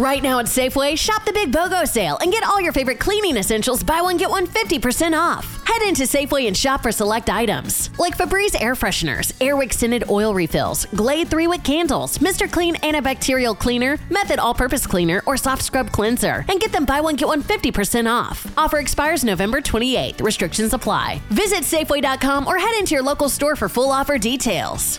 Right now at Safeway, shop the Big BOGO sale and get all your favorite cleaning essentials buy one, get one 50% off. Head into Safeway and shop for select items like Febreze air fresheners, Airwick scented oil refills, Glade 3 wick candles, Mr. Clean antibacterial cleaner, Method all purpose cleaner, or soft scrub cleanser, and get them buy one, get one 50% off. Offer expires November 28th. Restrictions apply. Visit Safeway.com or head into your local store for full offer details.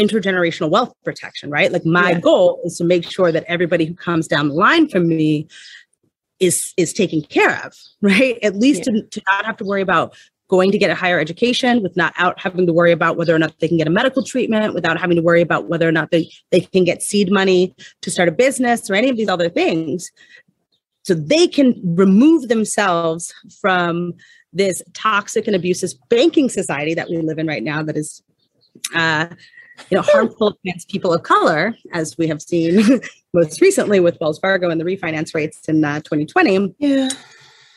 Intergenerational wealth protection, right? Like my Yeah. goal is to make sure that everybody who comes down the line from me is is taken care of, right? At least to, to not have to worry about going to get a higher education with not out having to worry about whether or not they can get a medical treatment without having to worry about whether or not they, they can get seed money to start a business or any of these other things so they can remove themselves from this toxic and abusive banking society that we live in right now that is uh, you know harmful against people of color as we have seen most recently with wells fargo and the refinance rates in uh, 2020 Yeah.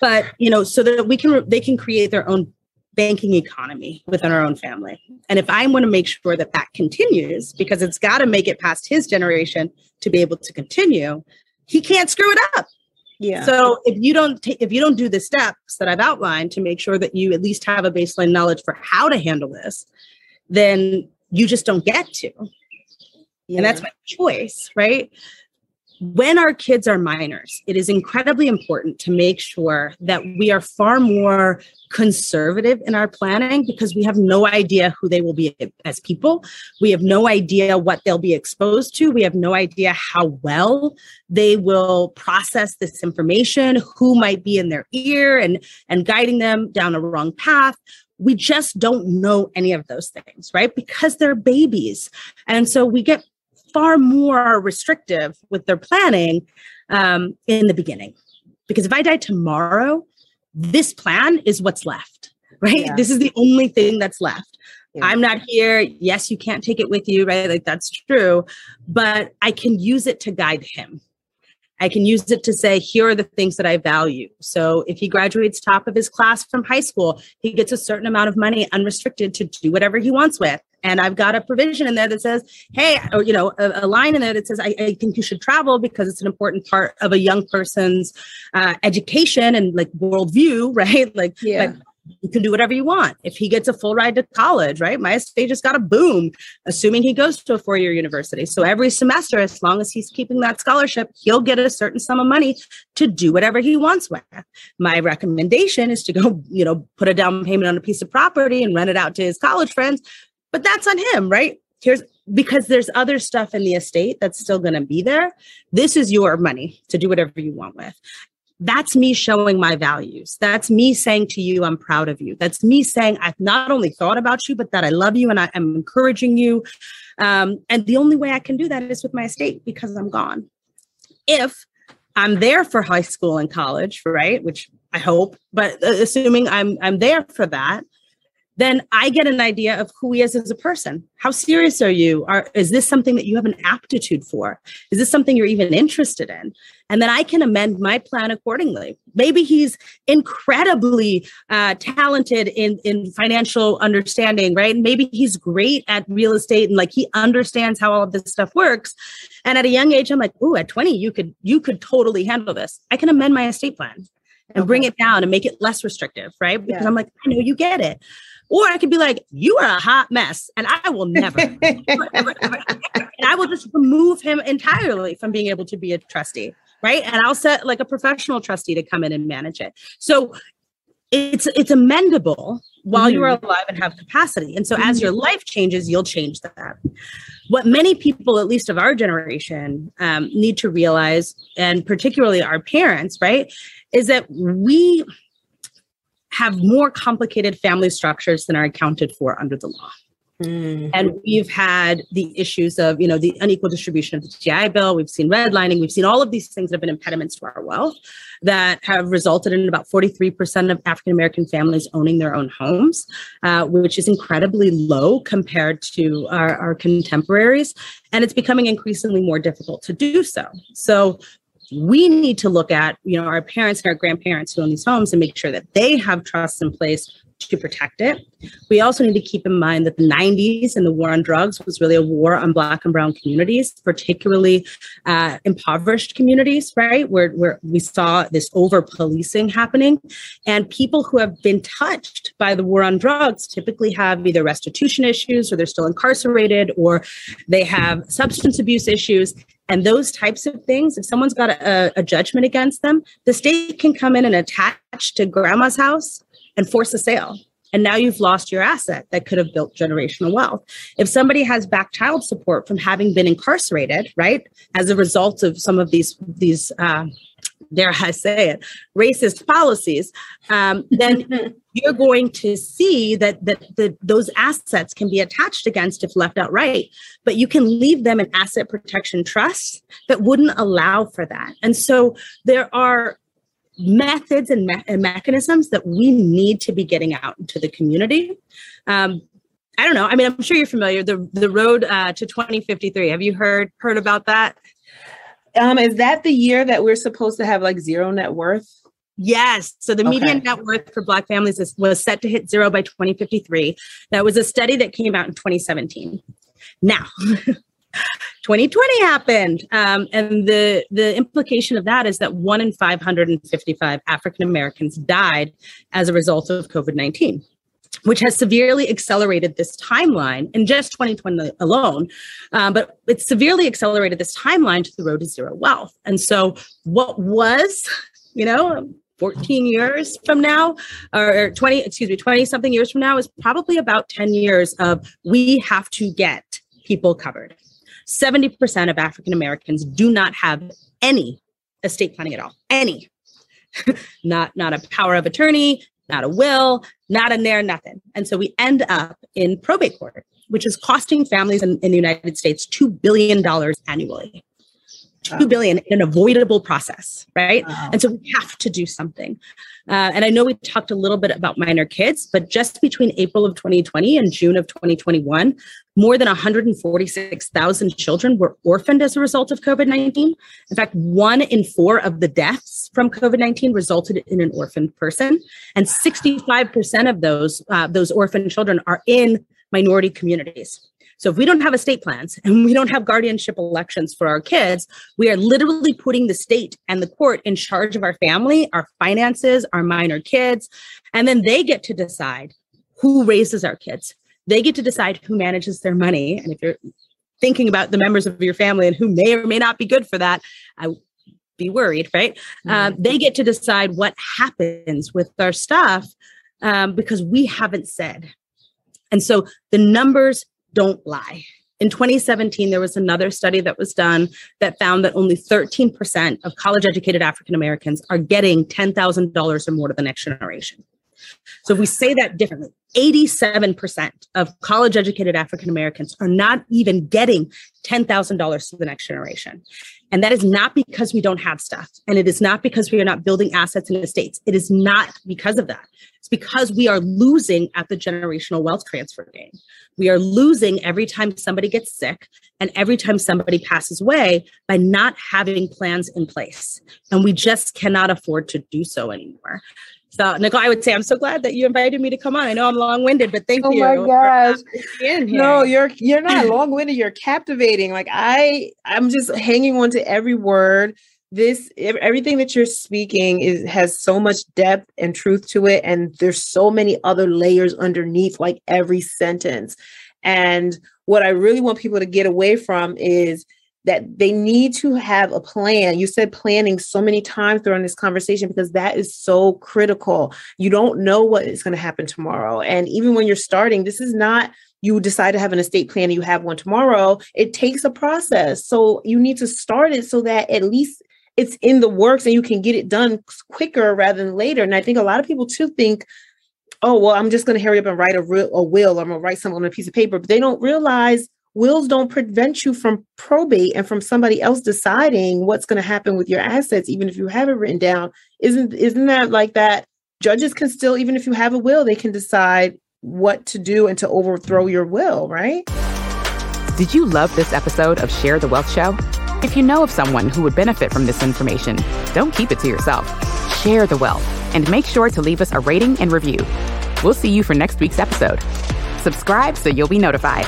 but you know so that we can they can create their own banking economy within our own family and if i want to make sure that that continues because it's got to make it past his generation to be able to continue he can't screw it up Yeah. so if you don't ta- if you don't do the steps that I've outlined to make sure that you at least have a baseline knowledge for how to handle this, then you just don't get to. And that's my choice, right? When our kids are minors, it is incredibly important to make sure that we are far more conservative in our planning because we have no idea who they will be as people. We have no idea what they'll be exposed to. We have no idea how well they will process this information, who might be in their ear and and guiding them down a wrong path. We just don't know any of those things, right? Because they're babies. And so we get far more restrictive with their planning um, in the beginning. Because if I die tomorrow, this plan is what's left, right? Yeah. This is the only thing that's left. Yeah. I'm not here. Yes, you can't take it with you, right? Like that's true. But I can use it to guide him. I can use it to say, here are the things that I value. So if he graduates top of his class from high school, he gets a certain amount of money unrestricted to do whatever he wants with. And I've got a provision in there that says, hey, or, you know, a, a line in there that says, I, I think you should travel because it's an important part of a young person's uh, education and like worldview, right? Like, Yeah. like you can do whatever you want. If he gets a full ride to college, right? My estate just got a boom, assuming he goes to a four year university. So every semester, as long as he's keeping that scholarship, he'll get a certain sum of money to do whatever he wants with. My recommendation is to go, you know, put a down payment on a piece of property and rent it out to his college friends. But that's on him, right? Here's because there's other stuff in the estate that's still going to be there. This is your money to do whatever you want with that's me showing my values. That's me saying to you, I'm proud of you. That's me saying, I've not only thought about you, but that I love you and I am encouraging you. Um, and the only way I can do that is with my estate because I'm gone. If I'm there for high school and college, right? Which I hope, but uh, assuming I'm I'm there for that, then I get an idea of who he is as a person. How serious are you? Are is this something that you have an aptitude for? Is this something you're even interested in? And then I can amend my plan accordingly. Maybe he's incredibly uh, talented in in financial understanding, right? Maybe he's great at real estate and like he understands how all of this stuff works. And at a young age, I'm like, "Ooh, at 20, you could you could totally handle this." I can amend my estate plan and bring it down and make it less restrictive, right? Because Yeah. I'm like, I know you get it. Or I could be like, you are a hot mess, and I will never, ever, ever, ever- and I will just remove him entirely from being able to be a trustee, right? And I'll set like a professional trustee to come in and manage it. So it's it's amendable while you are alive and have capacity. And so as your life changes, you'll change that. What many people, at least of our generation, um, need to realize, and particularly our parents, right, is that we have more complicated family structures than are accounted for under the law. Mm. And we've had the issues of, you know, the unequal distribution of the GI Bill. We've seen redlining. We've seen all of these things that have been impediments to our wealth that have resulted in about 43% of African American families owning their own homes, uh, which is incredibly low compared to our, our contemporaries. And it's becoming increasingly more difficult to do so. So we need to look at you know our parents and our grandparents who own these homes and make sure that they have trusts in place to protect it. We also need to keep in mind that the 90s and the war on drugs was really a war on Black and Brown communities, particularly uh, impoverished communities, right? Where, where we saw this over policing happening. And people who have been touched by the war on drugs typically have either restitution issues or they're still incarcerated or they have substance abuse issues. And those types of things, if someone's got a, a judgment against them, the state can come in and attach to grandma's house and force a sale. And now you've lost your asset that could have built generational wealth. If somebody has back child support from having been incarcerated, right, as a result of some of these these uh, dare I say it, racist policies, um, then you're going to see that that the, those assets can be attached against if left outright, but you can leave them in asset protection trusts that wouldn't allow for that. And so there are methods and, me- and, mechanisms that we need to be getting out into the community. Um, I don't know. I mean, I'm sure you're familiar the the road uh, to 2053. Have you heard heard about that? Um, is that the year that we're supposed to have like zero net worth? Yes. So the okay. median net worth for Black families is, was set to hit zero by 2053. That was a study that came out in 2017. Now, 2020 happened. Um, and the, the implication of that is that one in 555 African Americans died as a result of COVID 19 which has severely accelerated this timeline in just 2020 alone. Um, but it's severely accelerated this timeline to the road to zero wealth. And so, what was, you know, 14 years from now, or 20, excuse me, 20 something years from now, is probably about 10 years of we have to get people covered. 70% of African Americans do not have any estate planning at all. Any. not not a power of attorney, not a will, not in there, nothing. And so we end up in probate court, which is costing families in, in the United States $2 billion annually. Two billion in an avoidable process, right? Wow. And so we have to do something. Uh, and I know we talked a little bit about minor kids, but just between April of 2020 and June of 2021, more than 146,000 children were orphaned as a result of COVID 19. In fact, one in four of the deaths from COVID 19 resulted in an orphaned person. And 65% of those, uh, those orphaned children are in minority communities. So if we don't have estate plans and we don't have guardianship elections for our kids, we are literally putting the state and the court in charge of our family, our finances, our minor kids, and then they get to decide who raises our kids. They get to decide who manages their money. And if you're thinking about the members of your family and who may or may not be good for that, I be worried, right? Mm-hmm. Um, they get to decide what happens with our stuff um, because we haven't said. And so the numbers don't lie. In 2017, there was another study that was done that found that only 13% of college educated African Americans are getting $10,000 or more to the next generation. So if we say that differently, 87% of college educated African Americans are not even getting $10,000 to the next generation. And that is not because we don't have stuff. And it is not because we are not building assets and estates. It is not because of that. Because we are losing at the generational wealth transfer game. We are losing every time somebody gets sick and every time somebody passes away by not having plans in place. And we just cannot afford to do so anymore. So, Nicole, I would say I'm so glad that you invited me to come on. I know I'm long-winded, but thank oh you. Oh my gosh! No, you're you're not long-winded. You're captivating. Like I, I'm just hanging on to every word this everything that you're speaking is has so much depth and truth to it and there's so many other layers underneath like every sentence. And what i really want people to get away from is that they need to have a plan. You said planning so many times during this conversation because that is so critical. You don't know what is going to happen tomorrow. And even when you're starting this is not you decide to have an estate plan and you have one tomorrow. It takes a process. So you need to start it so that at least it's in the works and you can get it done quicker rather than later. And I think a lot of people too think, oh, well, I'm just going to hurry up and write a, real, a will. I'm going to write something on a piece of paper. But they don't realize wills don't prevent you from probate and from somebody else deciding what's going to happen with your assets, even if you have it written down. Isn't isn't that like that? Judges can still, even if you have a will, they can decide what to do and to overthrow your will, right? Did you love this episode of Share the Wealth Show? If you know of someone who would benefit from this information, don't keep it to yourself. Share the wealth and make sure to leave us a rating and review. We'll see you for next week's episode. Subscribe so you'll be notified.